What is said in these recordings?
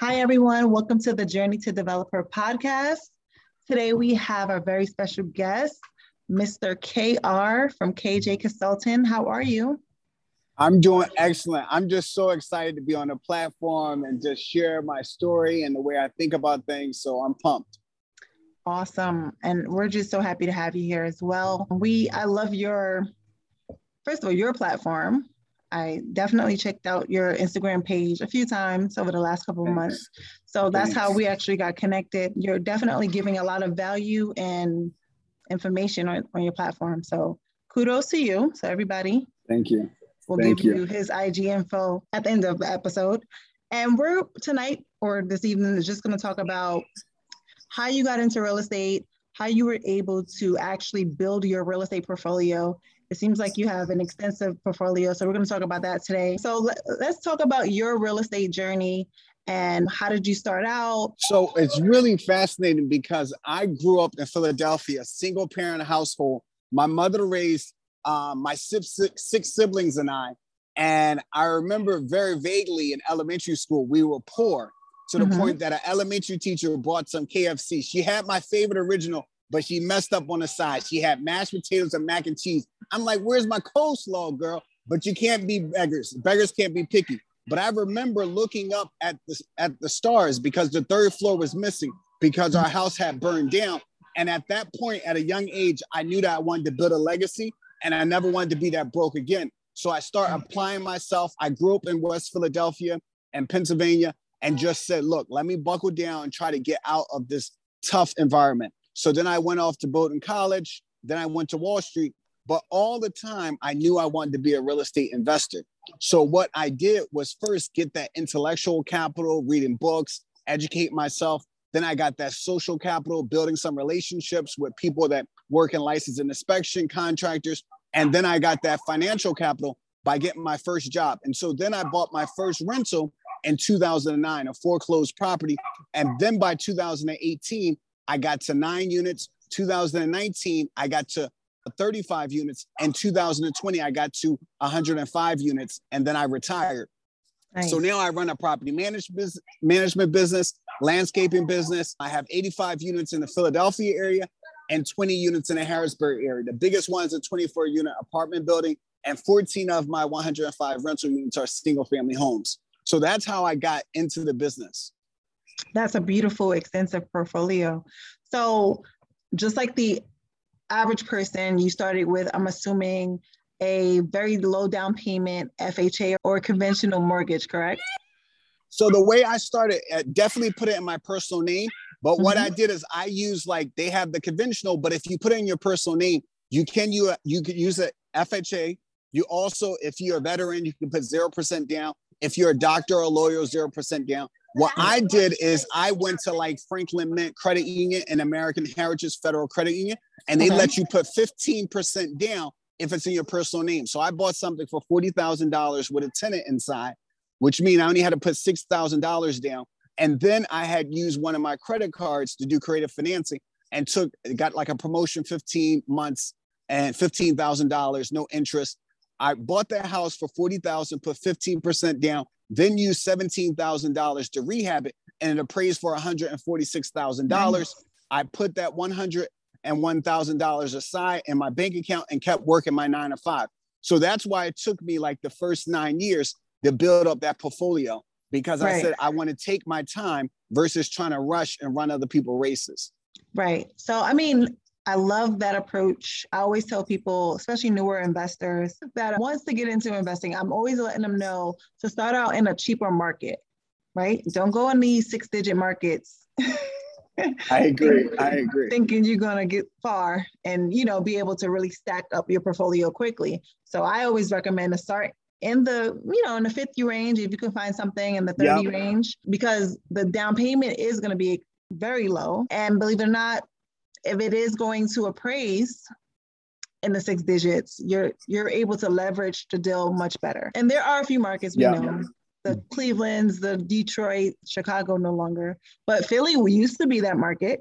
Hi, everyone. Welcome to the Journey to Developer podcast. Today we have our very special guest, Mr. KR from KJ Consulting. How are you? I'm doing excellent. I'm just so excited to be on the platform and just share my story and the way I think about things. So I'm pumped. Awesome. And we're just so happy to have you here as well. We I love your first of all, your platform. I definitely checked out your Instagram page a few times over the last couple of months. So that's Thanks. how we actually got connected. You're definitely giving a lot of value and information on, on your platform. So kudos to you. So everybody. Thank you. We'll Thank give you. you his IG info at the end of the episode. And we're tonight or this evening is just going to talk about how you got into real estate, how you were able to actually build your real estate portfolio, it seems like you have an extensive portfolio. So we're going to talk about that today. So let, us talk about your real estate journey and how did you start out? So it's really fascinating because I grew up in Philadelphia, single parent household. My mother raised um, my six, six siblings and I. And I remember very vaguely in elementary school, we were poor to the mm-hmm. point that an elementary teacher bought some KFC. She had my favorite original but she messed up on the side. She had mashed potatoes and mac and cheese. I'm like, where's my coleslaw, girl? But you can't be beggars. Beggars can't be picky. But I remember looking up at the at the stars because the third floor was missing because our house had burned down. And at that point, at a young age, I knew that I wanted to build a legacy and I never wanted to be that broke again. So I started applying myself. I grew up in West Philadelphia and Pennsylvania and just said, look, let me buckle down and try to get out of this tough environment. So then I went off to Bowdoin College. Then I went to Wall Street. But all the time, I knew I wanted to be a real estate investor. So what I did was first get that intellectual capital, reading books, educate myself. Then I got that social capital, building some relationships with people that work in license and inspection contractors. And then I got that financial capital by getting my first job. And so then I bought my first rental in 2009, a foreclosed property. And then by 2018, I got to nine units. 2019, I got to 35 units. And 2020, I got to 105 units. And then I retired. Nice. So now I run a property management business, management business, landscaping business. I have 85 units in the Philadelphia area and 20 units in the Harrisburg area. The biggest one is a 24 unit apartment building, and 14 of my 105 rental units are single family homes. So that's how I got into the business. That's a beautiful, extensive portfolio. So, just like the average person, you started with, I'm assuming, a very low down payment FHA or conventional mortgage, correct? So, the way I started, uh, definitely put it in my personal name. But mm-hmm. what I did is I use like they have the conventional, but if you put it in your personal name, you can you you could use a FHA. You also, if you're a veteran, you can put zero percent down. If you're a doctor or a lawyer, zero percent down. What I did is I went to like Franklin Mint Credit Union and American Heritage Federal Credit Union, and they okay. let you put 15% down if it's in your personal name. So I bought something for $40,000 with a tenant inside, which means I only had to put $6,000 down. And then I had used one of my credit cards to do creative financing and took, got like a promotion 15 months and $15,000, no interest. I bought that house for 40,000, put 15% down, then use $17,000 to rehab it and it appraised for $146,000. Nice. I put that $101,000 aside in my bank account and kept working my nine to five. So that's why it took me like the first nine years to build up that portfolio because right. I said I want to take my time versus trying to rush and run other people races. Right. So, I mean, I love that approach. I always tell people, especially newer investors, that once to get into investing, I'm always letting them know to start out in a cheaper market, right? Don't go in these six digit markets. I agree. I agree. Thinking you're going to get far and, you know, be able to really stack up your portfolio quickly. So I always recommend to start in the, you know, in the 50 range, if you can find something in the 30 yep. range, because the down payment is going to be very low. And believe it or not, if it is going to appraise in the six digits, you're you're able to leverage the deal much better. And there are a few markets we yeah. know. The mm-hmm. Cleveland's, the Detroit, Chicago no longer. But Philly used to be that market.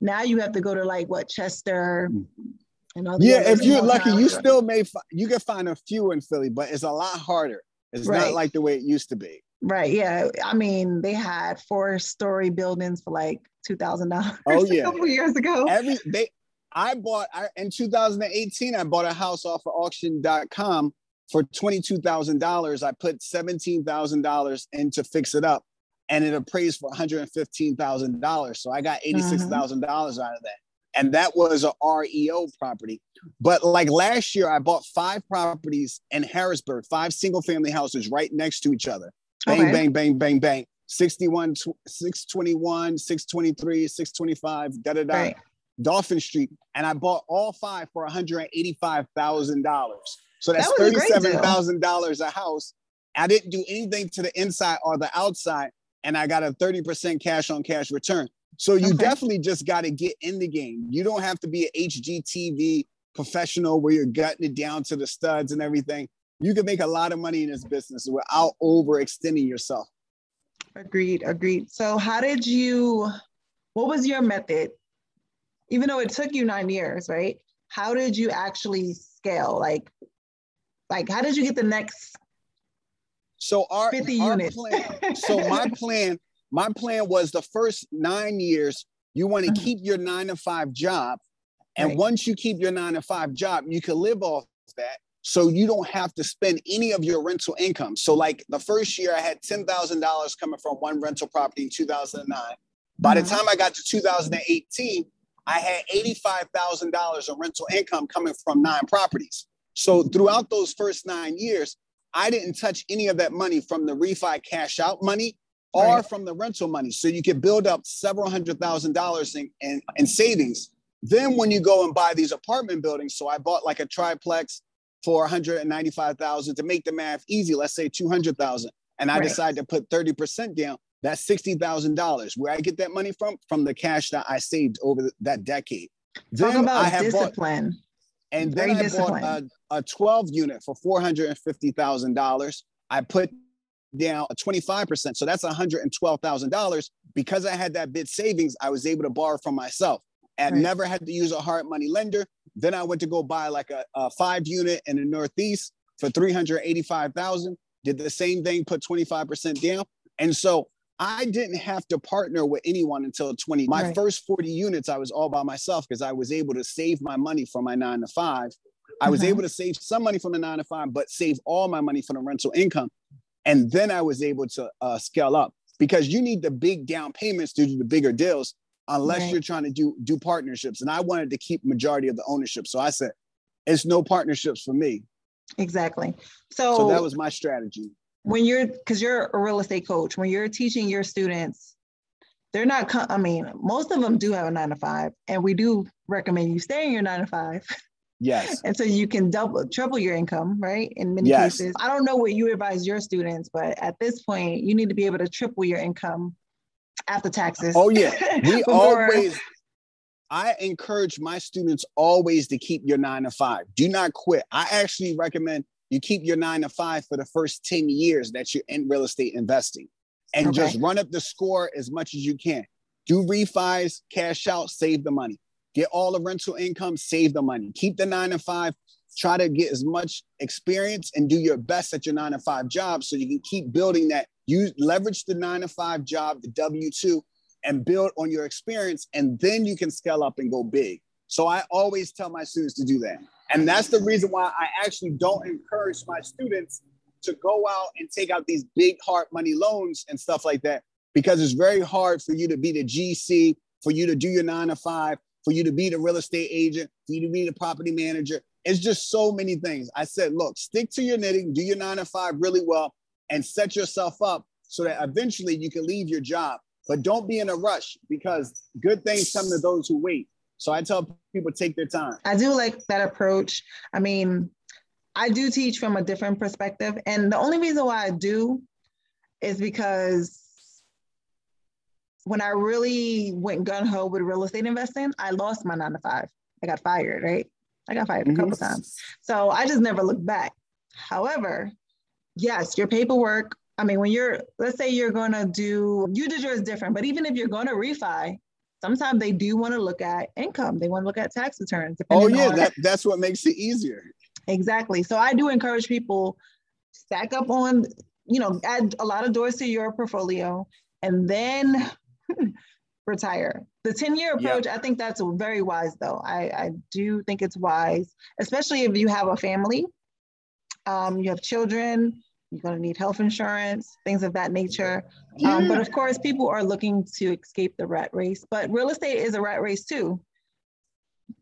Now you have to go to like what Chester mm. and all Yeah, if you're lucky, you still may fi- you can find a few in Philly, but it's a lot harder. It's right. not like the way it used to be. Right. Yeah. I mean, they had four story buildings for like two thousand dollars. Oh yeah, a couple years ago. Every they, I bought I, in 2018. I bought a house off of auction.com for twenty two thousand dollars. I put seventeen thousand dollars in to fix it up, and it appraised for one hundred and fifteen thousand dollars. So I got mm-hmm. eighty six thousand dollars out of that, and that was a REO property. But like last year, I bought five properties in Harrisburg, five single family houses right next to each other. Bang, okay. bang, bang, bang, bang. 61, 621, 623, 625, da da da. Right. Dolphin Street. And I bought all five for $185,000. So that's that $37,000 a house. I didn't do anything to the inside or the outside, and I got a 30% cash on cash return. So you okay. definitely just got to get in the game. You don't have to be an HGTV professional where you're gutting it down to the studs and everything. You can make a lot of money in this business without overextending yourself. Agreed, agreed. So how did you what was your method? Even though it took you 9 years, right? How did you actually scale? Like like how did you get the next so our 50 our units? Plan, so my plan my plan was the first 9 years you want to mm-hmm. keep your 9 to 5 job and right. once you keep your 9 to 5 job you can live off that so you don't have to spend any of your rental income. So, like the first year, I had $10,000 coming from one rental property in 2009. By mm-hmm. the time I got to 2018, I had $85,000 of rental income coming from nine properties. So, throughout those first nine years, I didn't touch any of that money from the refi cash out money or right. from the rental money. So, you could build up several hundred thousand dollars in, in, in savings. Then, when you go and buy these apartment buildings, so I bought like a triplex for 195,000 to make the math easy, let's say 200,000 and I right. decide to put 30% down, that's $60,000. Where I get that money from from the cash that I saved over that decade. Talk then about discipline. Bought, and Very then I bought a, a 12 unit for $450,000. I put down a 25%. So that's $112,000. Because I had that bit savings, I was able to borrow from myself. I right. never had to use a hard money lender. Then I went to go buy like a, a five unit in the Northeast for 385,000. Did the same thing, put 25% down. And so I didn't have to partner with anyone until 20. My right. first 40 units, I was all by myself because I was able to save my money from my nine to five. I was mm-hmm. able to save some money from the nine to five, but save all my money from the rental income. And then I was able to uh, scale up because you need the big down payments due to do the bigger deals unless right. you're trying to do do partnerships. And I wanted to keep majority of the ownership. So I said, it's no partnerships for me. Exactly. So, so that was my strategy. When you're because you're a real estate coach, when you're teaching your students, they're not i mean most of them do have a nine to five and we do recommend you stay in your nine to five yes and so you can double triple your income right in many yes. cases i don't know what you advise your students but at this point you need to be able to triple your income after taxes. Oh yeah, we always. I encourage my students always to keep your nine to five. Do not quit. I actually recommend you keep your nine to five for the first 10 years that you're in real estate investing and okay. just run up the score as much as you can. Do refis, cash out, save the money. Get all the rental income, save the money. Keep the nine to five. Try to get as much experience and do your best at your nine to five job so you can keep building that you leverage the nine to five job, the W 2, and build on your experience. And then you can scale up and go big. So I always tell my students to do that. And that's the reason why I actually don't encourage my students to go out and take out these big hard money loans and stuff like that, because it's very hard for you to be the GC, for you to do your nine to five, for you to be the real estate agent, for you to be the property manager. It's just so many things. I said, look, stick to your knitting, do your nine to five really well, and set yourself up so that eventually you can leave your job. But don't be in a rush because good things come to those who wait. So I tell people take their time. I do like that approach. I mean, I do teach from a different perspective. And the only reason why I do is because when I really went gun ho with real estate investing, I lost my nine to five. I got fired, right? I got fired mm-hmm. a couple times. So I just never looked back. However, yes, your paperwork. I mean, when you're, let's say you're going to do, you did yours different, but even if you're going to refi, sometimes they do want to look at income. They want to look at tax returns. Oh, yeah, on, that, that's what makes it easier. Exactly. So I do encourage people stack up on you know, add a lot of doors to your portfolio and then retire. The 10 year approach, yep. I think that's very wise though. I, I do think it's wise, especially if you have a family, um, you have children, you're going to need health insurance, things of that nature. Yeah. Um, but of course, people are looking to escape the rat race, but real estate is a rat race too.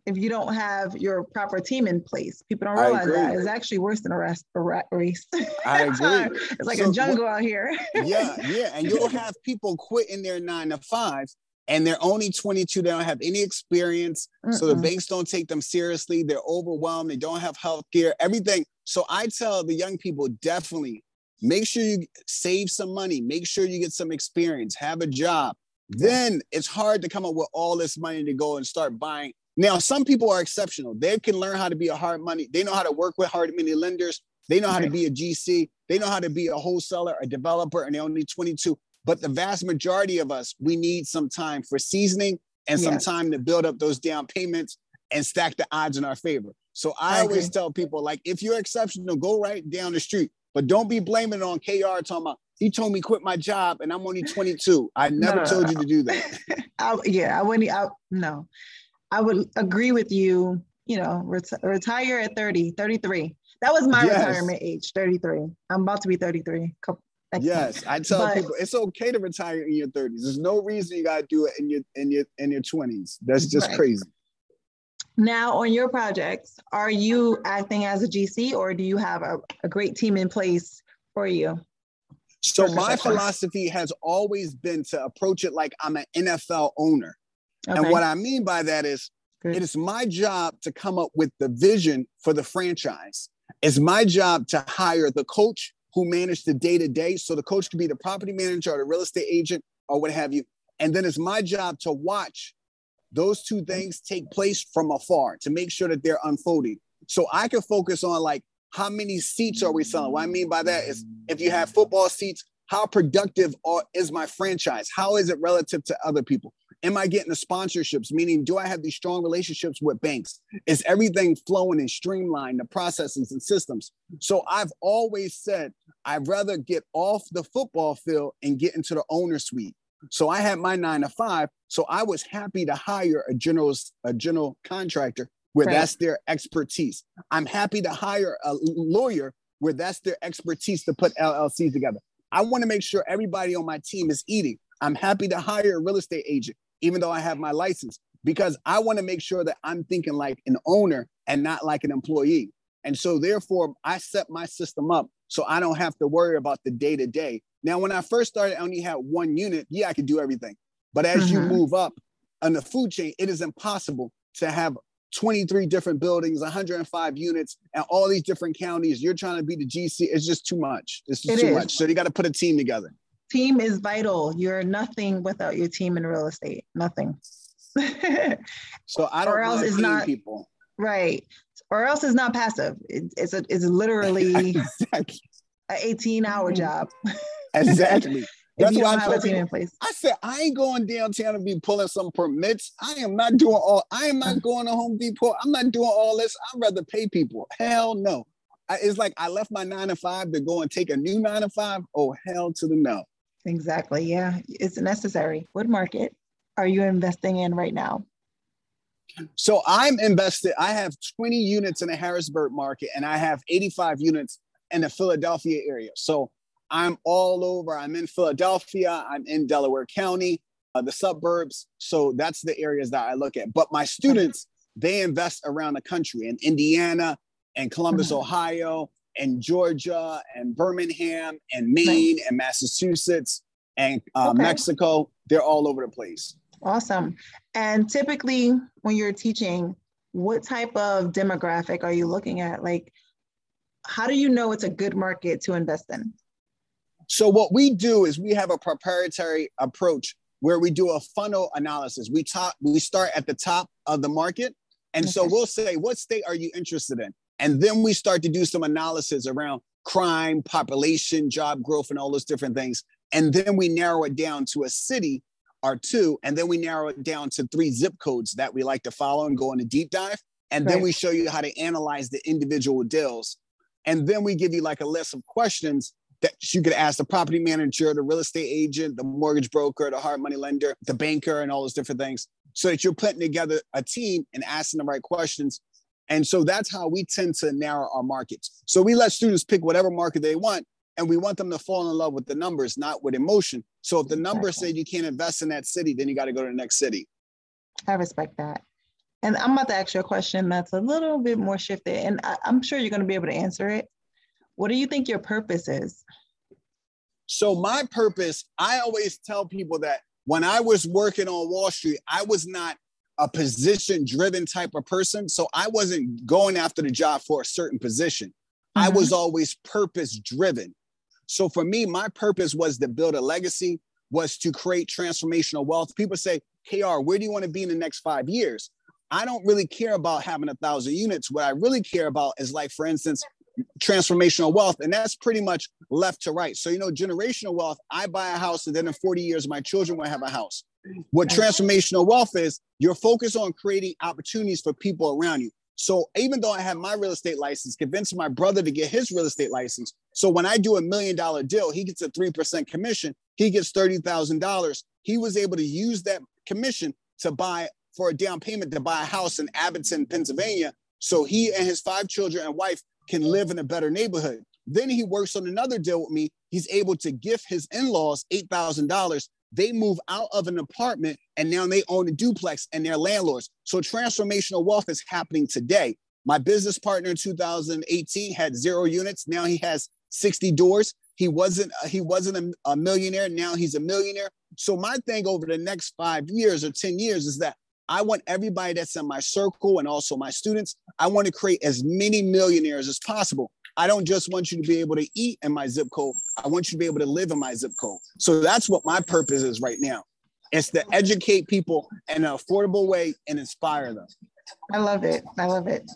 If you don't have your proper team in place, people don't realize that it's actually worse than a rat, a rat race. I agree. it's like so, a jungle out here. yeah, yeah. And you'll have people quitting their nine to five and they're only 22 they don't have any experience Mm-mm. so the banks don't take them seriously they're overwhelmed they don't have health care everything. So i tell the young people definitely make sure you save some money make sure you get some experience have a job. Then it's hard to come up with all this money to go and start buying. Now some people are exceptional. They can learn how to be a hard money they know how to work with hard money lenders they know how to be a gc they know how to be a wholesaler a developer and they're only 22 but the vast majority of us, we need some time for seasoning and some yes. time to build up those down payments and stack the odds in our favor. So I, I always tell people, like, if you're exceptional, go right down the street, but don't be blaming it on KR talking about he told me quit my job and I'm only 22. I never no, told you to do that. I, yeah, I wouldn't. I, no, I would agree with you. You know, ret- retire at 30, 33. That was my yes. retirement age, 33. I'm about to be 33. Couple, Yes, I tell but, people it's okay to retire in your 30s. There's no reason you gotta do it in your in your in your 20s. That's just right. crazy. Now, on your projects, are you acting as a GC or do you have a, a great team in place for you? So my philosophy has always been to approach it like I'm an NFL owner. Okay. And what I mean by that is Good. it is my job to come up with the vision for the franchise. It's my job to hire the coach who manage the day to day. So the coach could be the property manager or the real estate agent or what have you. And then it's my job to watch those two things take place from afar to make sure that they're unfolding. So I can focus on like how many seats are we selling? What I mean by that is if you have football seats, how productive are, is my franchise? How is it relative to other people? Am I getting the sponsorships? Meaning, do I have these strong relationships with banks? Is everything flowing and streamlined, the processes and systems? So I've always said I'd rather get off the football field and get into the owner suite. So I had my nine to five. So I was happy to hire a general a general contractor where right. that's their expertise. I'm happy to hire a lawyer where that's their expertise to put LLCs together. I want to make sure everybody on my team is eating. I'm happy to hire a real estate agent even though I have my license, because I want to make sure that I'm thinking like an owner and not like an employee. And so, therefore, I set my system up so I don't have to worry about the day to day. Now, when I first started, I only had one unit. Yeah, I could do everything. But as mm-hmm. you move up on the food chain, it is impossible to have 23 different buildings, 105 units, and all these different counties. You're trying to be the GC. It's just too much. It's just it too is. much. So you got to put a team together team is vital. You're nothing without your team in real estate. Nothing. so I don't or else it's not people. Right. Or else it's not passive. It, it's a, it's literally exactly. an 18 hour mm-hmm. job. exactly. That's what I told in place. I said I ain't going downtown to be pulling some permits. I am not doing all. I am not mm-hmm. going to Home Depot. I'm not doing all this. I'd rather pay people. Hell no. I, it's like I left my nine to five to go and take a new nine to five. Oh hell to the no. Exactly. Yeah, it's necessary. What market are you investing in right now? So I'm invested. I have 20 units in the Harrisburg market and I have 85 units in the Philadelphia area. So I'm all over. I'm in Philadelphia. I'm in Delaware County, uh, the suburbs. So that's the areas that I look at. But my students, they invest around the country in Indiana and Columbus, mm-hmm. Ohio, and Georgia and Birmingham and Maine nice. and Massachusetts and uh, okay. Mexico. They're all over the place. Awesome. And typically, when you're teaching, what type of demographic are you looking at? Like, how do you know it's a good market to invest in? So, what we do is we have a proprietary approach where we do a funnel analysis. We talk, we start at the top of the market. And okay. so we'll say, what state are you interested in? And then we start to do some analysis around crime, population, job growth, and all those different things. And then we narrow it down to a city or two. And then we narrow it down to three zip codes that we like to follow and go on a deep dive. And right. then we show you how to analyze the individual deals. And then we give you like a list of questions that you could ask the property manager, the real estate agent, the mortgage broker, the hard money lender, the banker, and all those different things, so that you're putting together a team and asking the right questions. And so that's how we tend to narrow our markets. So we let students pick whatever market they want, and we want them to fall in love with the numbers, not with emotion. So if the number said you can't invest in that city, then you got to go to the next city. I respect that. And I'm about to ask you a question that's a little bit more shifted, and I, am sure you're going to be able to answer it. What do you think your purpose is? So, my purpose, I always tell people that when I was working on Wall Street, I was not a position driven type of person. So, I wasn't going after the job for a certain position. Mm-hmm. I was always purpose driven. So, for me, my purpose was to build a legacy, was to create transformational wealth. People say, KR, where do you want to be in the next five years? I don't really care about having a thousand units. What I really care about is like, for instance, transformational wealth. And that's pretty much left to right. So, you know, generational wealth, I buy a house and then in 40 years, my children will have a house. What transformational wealth is, you're focused on creating opportunities for people around you. So even though I have my real estate license, convinced my brother to get his real estate license. So when I do a million dollar deal, he gets a 3% commission. He gets $30,000. He was able to use that commission to buy for a down payment to buy a house in Abington, Pennsylvania. So he and his five children and wife can live in a better neighborhood. Then he works on another deal with me. He's able to gift his in-laws $8,000. They move out of an apartment and now they own a duplex and they're landlords. So transformational wealth is happening today. My business partner in 2018 had zero units. Now he has 60 doors. He wasn't uh, he wasn't a, a millionaire. Now he's a millionaire. So my thing over the next five years or 10 years is that I want everybody that's in my circle and also my students, I want to create as many millionaires as possible. I don't just want you to be able to eat in my zip code. I want you to be able to live in my zip code. So that's what my purpose is right now. It's to educate people in an affordable way and inspire them. I love it. I love it.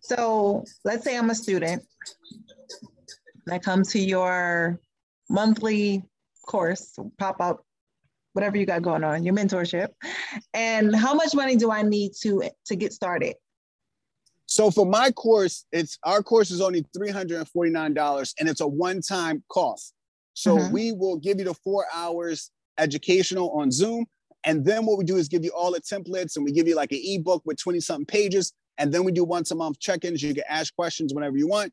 So let's say I'm a student. I come to your monthly course, pop up whatever you got going on, your mentorship. And how much money do I need to to get started? So for my course, it's our course is only $349 and it's a one-time cost. So mm-hmm. we will give you the four hours educational on Zoom. And then what we do is give you all the templates and we give you like an ebook with 20 something pages. And then we do once a month check-ins. You can ask questions whenever you want.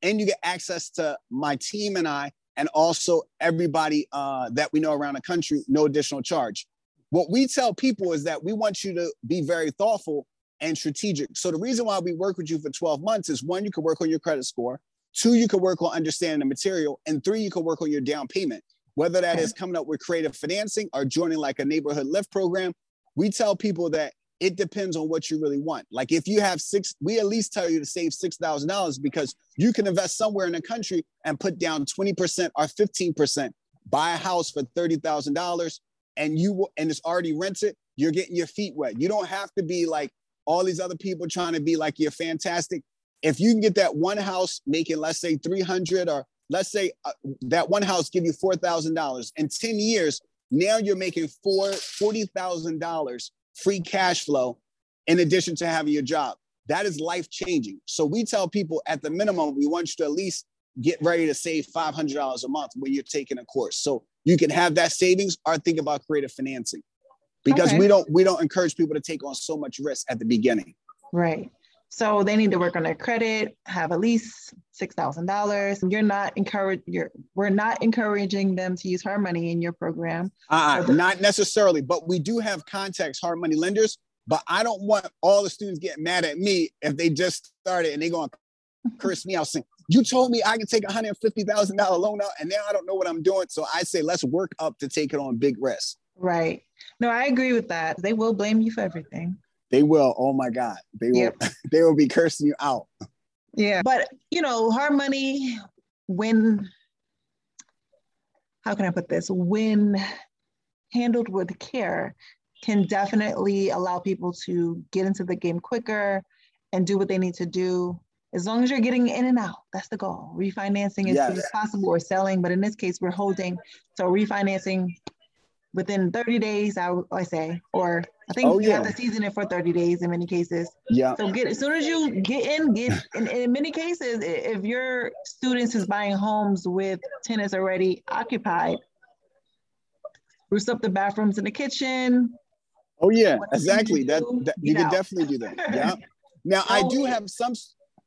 And you get access to my team and I and also everybody uh, that we know around the country, no additional charge. What we tell people is that we want you to be very thoughtful and strategic. So the reason why we work with you for 12 months is one, you can work on your credit score. Two, you can work on understanding the material. And three, you can work on your down payment. Whether that is coming up with creative financing or joining like a neighborhood lift program, we tell people that it depends on what you really want. Like if you have six, we at least tell you to save six thousand dollars because you can invest somewhere in the country and put down twenty percent or fifteen percent, buy a house for thirty thousand dollars, and you and it's already rented. You're getting your feet wet. You don't have to be like all these other people trying to be like you're fantastic. If you can get that one house making let's say three hundred or let's say uh, that one house give you four thousand dollars in ten years, now you're making four forty thousand dollars free cash flow in addition to having your job. That is life changing. So we tell people at the minimum, we want you to at least get ready to save $500 a month when you're taking a course. So you can have that savings or think about creative financing because okay. we don't we don't encourage people to take on so much risk at the beginning. Right. So they need to work on their credit, have at least six thousand dollars. You're not encourage you're we're not encouraging them to use hard money in your program. Uh, the- not necessarily, but we do have contacts, hard money lenders. But I don't want all the students getting mad at me if they just started and they going to curse me out saying, you told me I could take a hundred fifty thousand dollar loan out, and now I don't know what I'm doing. So I say let's work up to take it on big risk. Right. No, I agree with that. They will blame you for everything. They will. Oh my God. They will. Yep. they will be cursing you out. Yeah. But you know, hard money when how can I put this? When handled with care can definitely allow people to get into the game quicker and do what they need to do. As long as you're getting in and out, that's the goal. Refinancing is yes. possible or selling, but in this case, we're holding. So refinancing within 30 days, I, I say, or I think oh, you yeah. have to season it for 30 days in many cases. Yeah. So get as soon as you get in, get in, in many cases, if your students is buying homes with tenants already occupied, spruce up the bathrooms in the kitchen. Oh yeah, exactly. That, that you can definitely do that. Yeah. Now I do have some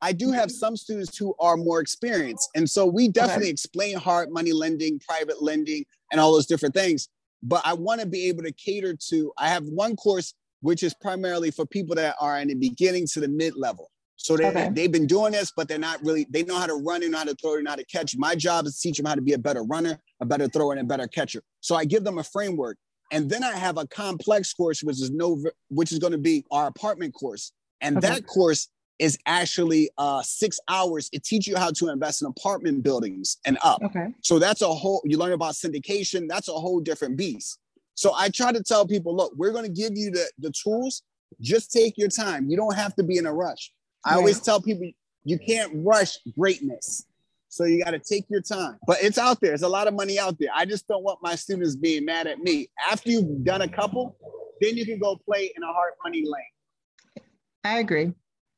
I do have some students who are more experienced. And so we definitely okay. explain hard money lending, private lending, and all those different things. But I want to be able to cater to, I have one course which is primarily for people that are in the beginning to the mid level. So they, okay. they've been doing this, but they're not really, they know how to run and how to throw and how to catch. My job is to teach them how to be a better runner, a better thrower, and a better catcher. So I give them a framework. And then I have a complex course, which is no, which is going to be our apartment course. And okay. that course is actually uh, six hours. It teaches you how to invest in apartment buildings and up. Okay. So that's a whole, you learn about syndication. That's a whole different beast. So I try to tell people, look, we're going to give you the, the tools. Just take your time. You don't have to be in a rush. I always tell people you can't rush greatness. So you got to take your time. But it's out there. There's a lot of money out there. I just don't want my students being mad at me. After you've done a couple, then you can go play in a hard money lane. I agree.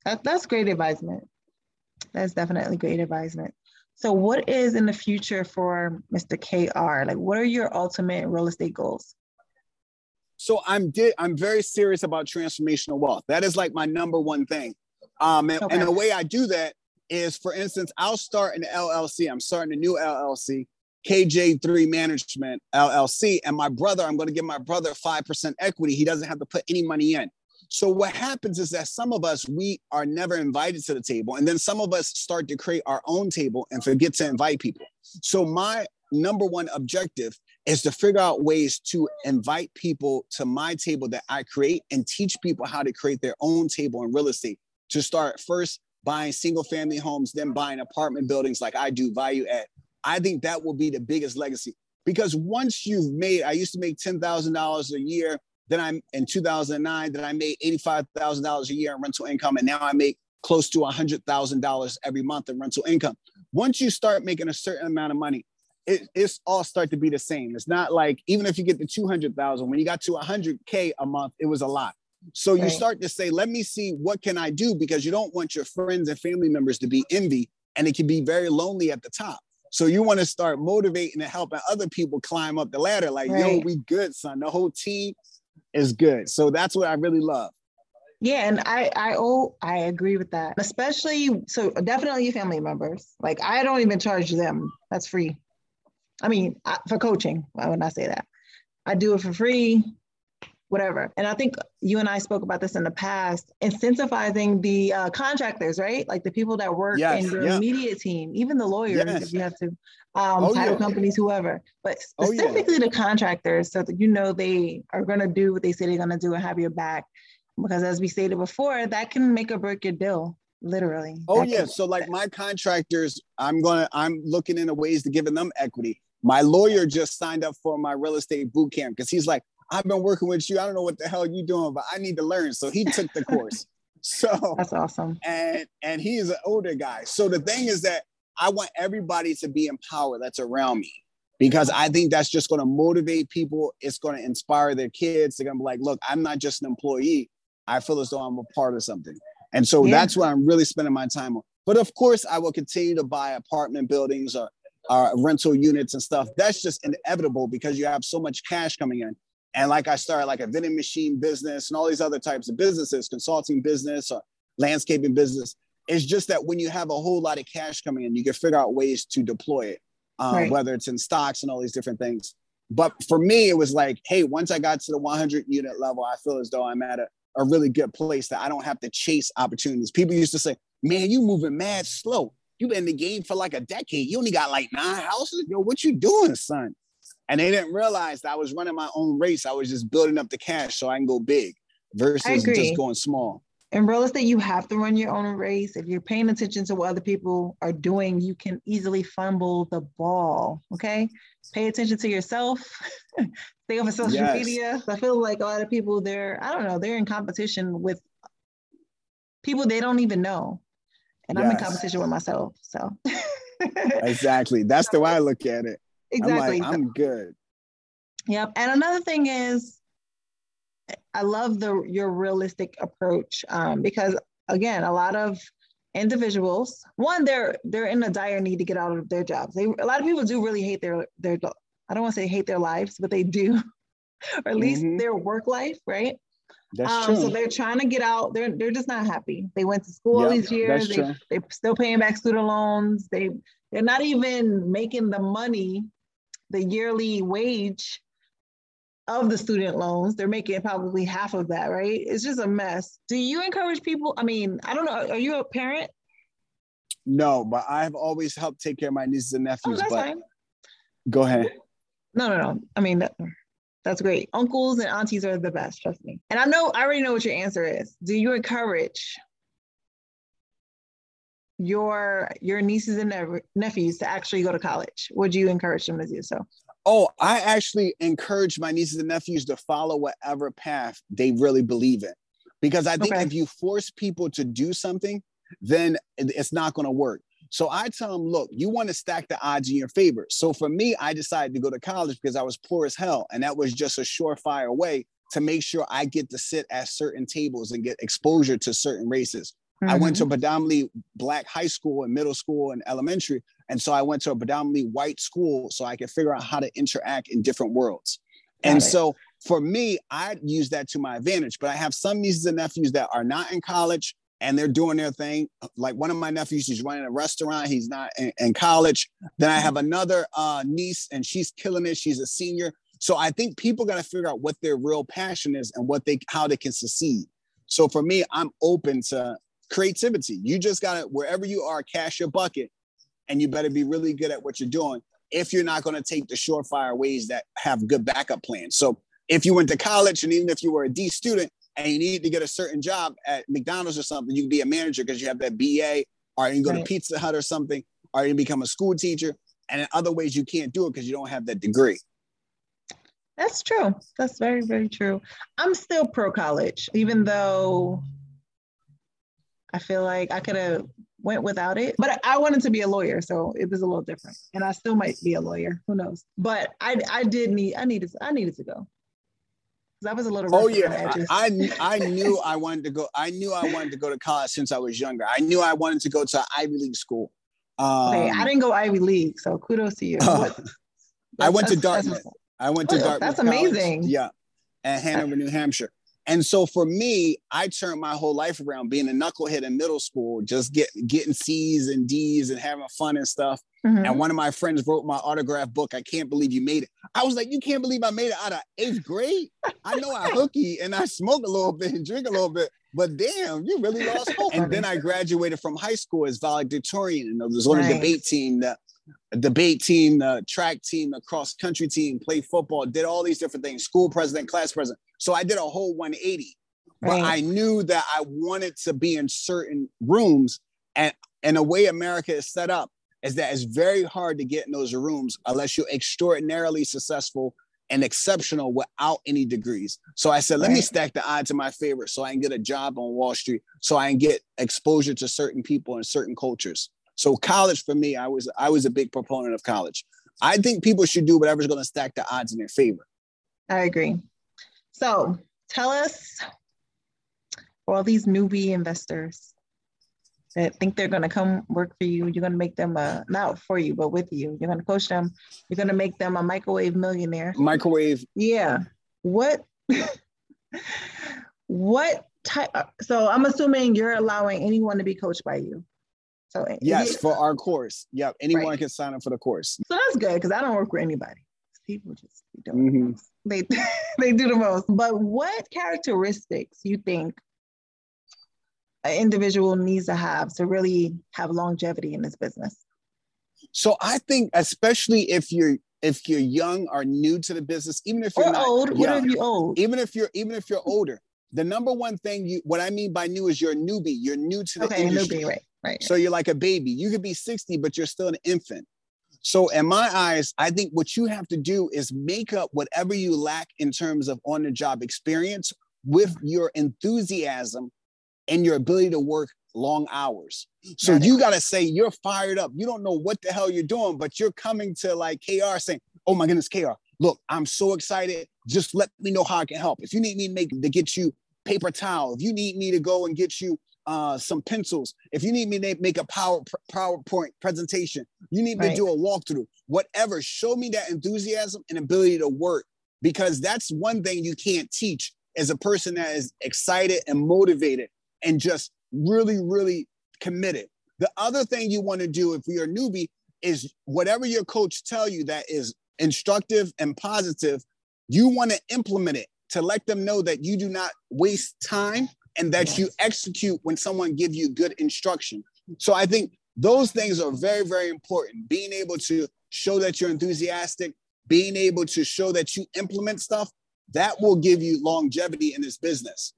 That, that's great advisement. That's definitely great advisement. So, what is in the future for Mr. KR? Like, what are your ultimate real estate goals? So, I'm di- I'm very serious about transformational wealth. That is like my number one thing. Um, and, okay. and the way I do that is, for instance, I'll start an LLC. I'm starting a new LLC, KJ3 Management LLC. And my brother, I'm going to give my brother 5% equity. He doesn't have to put any money in. So what happens is that some of us we are never invited to the table, and then some of us start to create our own table and forget to invite people. So my number one objective is to figure out ways to invite people to my table that I create and teach people how to create their own table in real estate. To start first buying single family homes, then buying apartment buildings like I do value add. I think that will be the biggest legacy because once you've made, I used to make $10,000 a year then I'm in 2009, then I made $85,000 a year in rental income. And now I make close to $100,000 every month in rental income. Once you start making a certain amount of money, it, it's all start to be the same. It's not like, even if you get to 200,000, when you got to 100K a month, it was a lot. So you start to say, let me see, what can I do? Because you don't want your friends and family members to be envy and it can be very lonely at the top. So you want to start motivating and helping other people climb up the ladder. Like, right. yo, we good, son. The whole team, is good. So that's what I really love. Yeah, and I I oh I agree with that. Especially so definitely family members. Like I don't even charge them. That's free. I mean, for coaching, why would I say that? I do it for free, whatever. And I think you and I spoke about this in the past, incentivizing the uh, contractors, right? Like the people that work yes, in your yeah. immediate team, even the lawyers, yes. if you have to um, oh, title yeah. companies, whoever, but specifically oh, yeah. the contractors, so that you know they are going to do what they say they're going to do and have your back. Because as we stated before, that can make or break your deal, literally. Oh that yeah. So like my contractors, I'm gonna, I'm looking into ways to giving them equity. My lawyer just signed up for my real estate boot camp because he's like, I've been working with you. I don't know what the hell you doing, but I need to learn. So he took the course. So that's awesome. And and he is an older guy. So the thing is that I want everybody to be empowered that's around me because I think that's just going to motivate people. It's going to inspire their kids. They're going to be like, look, I'm not just an employee. I feel as though I'm a part of something. And so yeah. that's what I'm really spending my time on. But of course, I will continue to buy apartment buildings or, or rental units and stuff. That's just inevitable because you have so much cash coming in. And like I started like a vending machine business and all these other types of businesses, consulting business or landscaping business. It's just that when you have a whole lot of cash coming in, you can figure out ways to deploy it, um, right. whether it's in stocks and all these different things. But for me, it was like, hey, once I got to the 100 unit level, I feel as though I'm at a, a really good place that I don't have to chase opportunities. People used to say, man, you moving mad slow. You've been in the game for like a decade. You only got like nine houses. Yo, what you doing, son? And they didn't realize that I was running my own race. I was just building up the cash so I can go big versus just going small. In real estate, you have to run your own race. If you're paying attention to what other people are doing, you can easily fumble the ball. Okay. Pay attention to yourself. Stay off of social yes. media. I feel like a lot of people, they're, I don't know, they're in competition with people they don't even know. And yes. I'm in competition with myself. So exactly. That's the way I look at it. Exactly. I'm, like, I'm good. Yep. And another thing is I love the your realistic approach um, because again, a lot of individuals, one, they're they're in a dire need to get out of their jobs. They a lot of people do really hate their their I don't want to say hate their lives, but they do, or at least mm-hmm. their work life, right? That's um, true. So they're trying to get out. They're they're just not happy. They went to school yep, all these years. They they're still paying back student loans. They they're not even making the money, the yearly wage of the student loans. They're making probably half of that, right? It's just a mess. Do you encourage people? I mean, I don't know. Are you a parent? No, but I've always helped take care of my nieces and nephews. Oh, but fine. go ahead. No, no, no. I mean, that, that's great. Uncles and aunties are the best, trust me. And I know, I already know what your answer is. Do you encourage your your nieces and nephews to actually go to college? Would you encourage them to do so? Oh, I actually encourage my nieces and nephews to follow whatever path they really believe in. Because I think okay. if you force people to do something, then it's not going to work. So I tell them, look, you want to stack the odds in your favor. So for me, I decided to go to college because I was poor as hell. And that was just a surefire way to make sure I get to sit at certain tables and get exposure to certain races. Mm-hmm. I went to a mm-hmm. predominantly black high school and middle school and elementary. And so I went to a predominantly white school so I could figure out how to interact in different worlds. Got and it. so for me, I use that to my advantage. But I have some nieces and nephews that are not in college and they're doing their thing. Like one of my nephews, he's running a restaurant. He's not in, in college. Then I have another uh, niece, and she's killing it. She's a senior. So I think people got to figure out what their real passion is and what they how they can succeed. So for me, I'm open to creativity. You just got to wherever you are, cash your bucket, and you better be really good at what you're doing. If you're not going to take the surefire ways that have good backup plans. So if you went to college, and even if you were a D student, and you need to get a certain job at McDonald's or something, you can be a manager because you have that BA, or you can go right. to Pizza Hut or something, or you can become a school teacher. And in other ways, you can't do it because you don't have that degree. That's true. That's very, very true. I'm still pro college, even though I feel like I could have went without it. But I wanted to be a lawyer, so it was a little different. And I still might be a lawyer. Who knows? But I I did need I needed I needed to go. That was a little. Oh yeah, I, I, I knew I wanted to go. I knew I wanted to go to college since I was younger. I knew I wanted to go to Ivy League school. Um, okay, I didn't go Ivy League, so kudos to you. Uh, I went to Dartmouth. I went to oh, Dartmouth. That's amazing. College. Yeah, at Hanover, New Hampshire. And so for me, I turned my whole life around being a knucklehead in middle school, just get getting C's and D's and having fun and stuff. Mm-hmm. And one of my friends wrote my autograph book. I can't believe you made it. I was like, you can't believe I made it out of eighth grade. I know I hooky and I smoke a little bit and drink a little bit, but damn, you really lost hope. and then I graduated from high school as valedictorian and I was on a debate team, the debate team, the track team, the cross country team, played football, did all these different things, school president, class president. So I did a whole 180. Right. But I knew that I wanted to be in certain rooms and and the way America is set up, is that it's very hard to get in those rooms unless you're extraordinarily successful and exceptional without any degrees. So I said, let right. me stack the odds in my favor so I can get a job on Wall Street, so I can get exposure to certain people and certain cultures. So college for me, I was I was a big proponent of college. I think people should do whatever's going to stack the odds in their favor. I agree. So tell us for all these newbie investors, that think they're going to come work for you. You're going to make them a, not for you, but with you. You're going to coach them. You're going to make them a microwave millionaire. Microwave. Yeah. What, what type? So I'm assuming you're allowing anyone to be coached by you. So yes, for our course. Yep. Anyone right. can sign up for the course. So that's good because I don't work with anybody. People just do mm-hmm. They they do the most. But what characteristics you think an individual needs to have to really have longevity in this business? So I think, especially if you're if you're young or new to the business, even if you're or not old, young, whatever you old, even if you're even if you're older, the number one thing you what I mean by new is you're a newbie. You're new to the okay, industry. Newbie, right, right. So you're like a baby. You could be 60, but you're still an infant. So in my eyes, I think what you have to do is make up whatever you lack in terms of on-the-job experience with your enthusiasm and your ability to work long hours. So you got to say you're fired up. You don't know what the hell you're doing, but you're coming to like KR saying, "Oh my goodness, KR, look, I'm so excited. just let me know how I can help. If you need me to make to get you paper towel, if you need me to go and get you uh, some pencils, if you need me to make a power PowerPoint presentation, you need me right. to do a walkthrough, whatever. Show me that enthusiasm and ability to work because that's one thing you can't teach as a person that is excited and motivated and just really, really committed. The other thing you want to do if you're a newbie is whatever your coach tell you that is instructive and positive, you want to implement it to let them know that you do not waste time and that yes. you execute when someone give you good instruction. So I think those things are very, very important. Being able to show that you're enthusiastic, being able to show that you implement stuff, that will give you longevity in this business.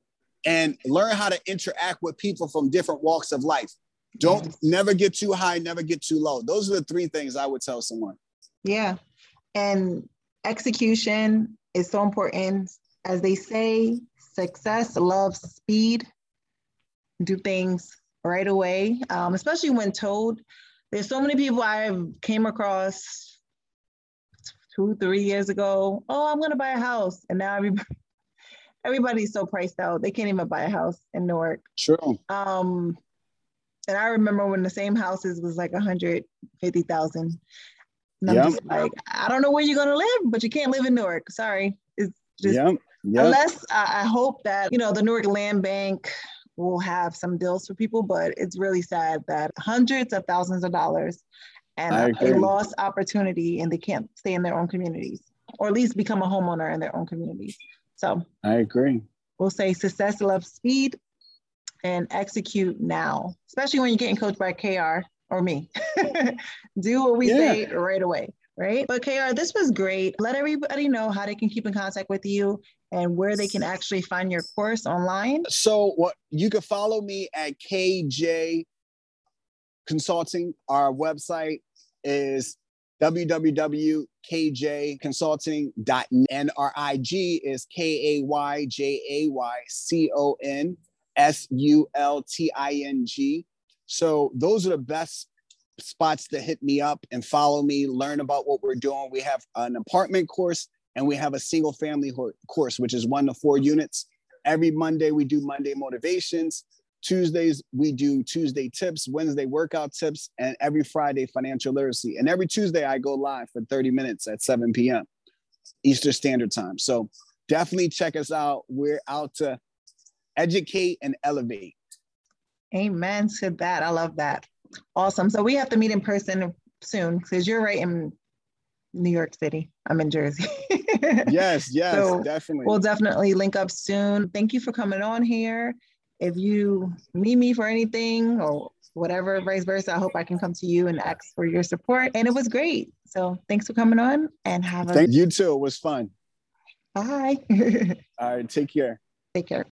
And learn how to interact with people from different walks of life. Don't yes. never get too high, never get too low. Those are the three things I would tell someone. Yeah. And execution is so important. As they say, success loves speed. Do things right away, um, especially when told. There's so many people I've came across two, three years ago. Oh, I'm gonna buy a house, and now everybody, everybody's so priced out. They can't even buy a house in Newark. Sure. Um, and I remember when the same houses was like 150,000. And I'm yep. just like, I don't know where you're gonna live, but you can't live in Newark. Sorry. It's just yep. Yep. unless I, I hope that, you know, the Newark Land Bank will have some deals for people, but it's really sad that hundreds of thousands of dollars and a, lost opportunity and they can't stay in their own communities or at least become a homeowner in their own communities. So I agree. We'll say success loves speed and execute now, especially when you're getting coached by KR or me. Do what we yeah. say right away, right? But KR, this was great. Let everybody know how they can keep in contact with you and where they can actually find your course online. So what you can follow me at KJ Consulting. Our website is www.kjconsulting.net and our IG is K A Y J A Y C O N S U L T I N G. So those are the best spots to hit me up and follow me, learn about what we're doing. We have an apartment course and we have a single family course, which is one to four units. Every Monday, we do Monday motivations. Tuesdays, we do Tuesday tips, Wednesday workout tips, and every Friday, financial literacy. And every Tuesday, I go live for 30 minutes at 7 p.m. Eastern Standard Time. So definitely check us out. We're out to educate and elevate. Amen to that. I love that. Awesome. So we have to meet in person soon because you're right in New York City. I'm in Jersey. yes, yes, so definitely. We'll definitely link up soon. Thank you for coming on here. If you need me for anything or whatever, vice versa, I hope I can come to you and ask for your support. And it was great. So thanks for coming on and have a. Thank you too. It was fun. Bye. All right. Take care. Take care.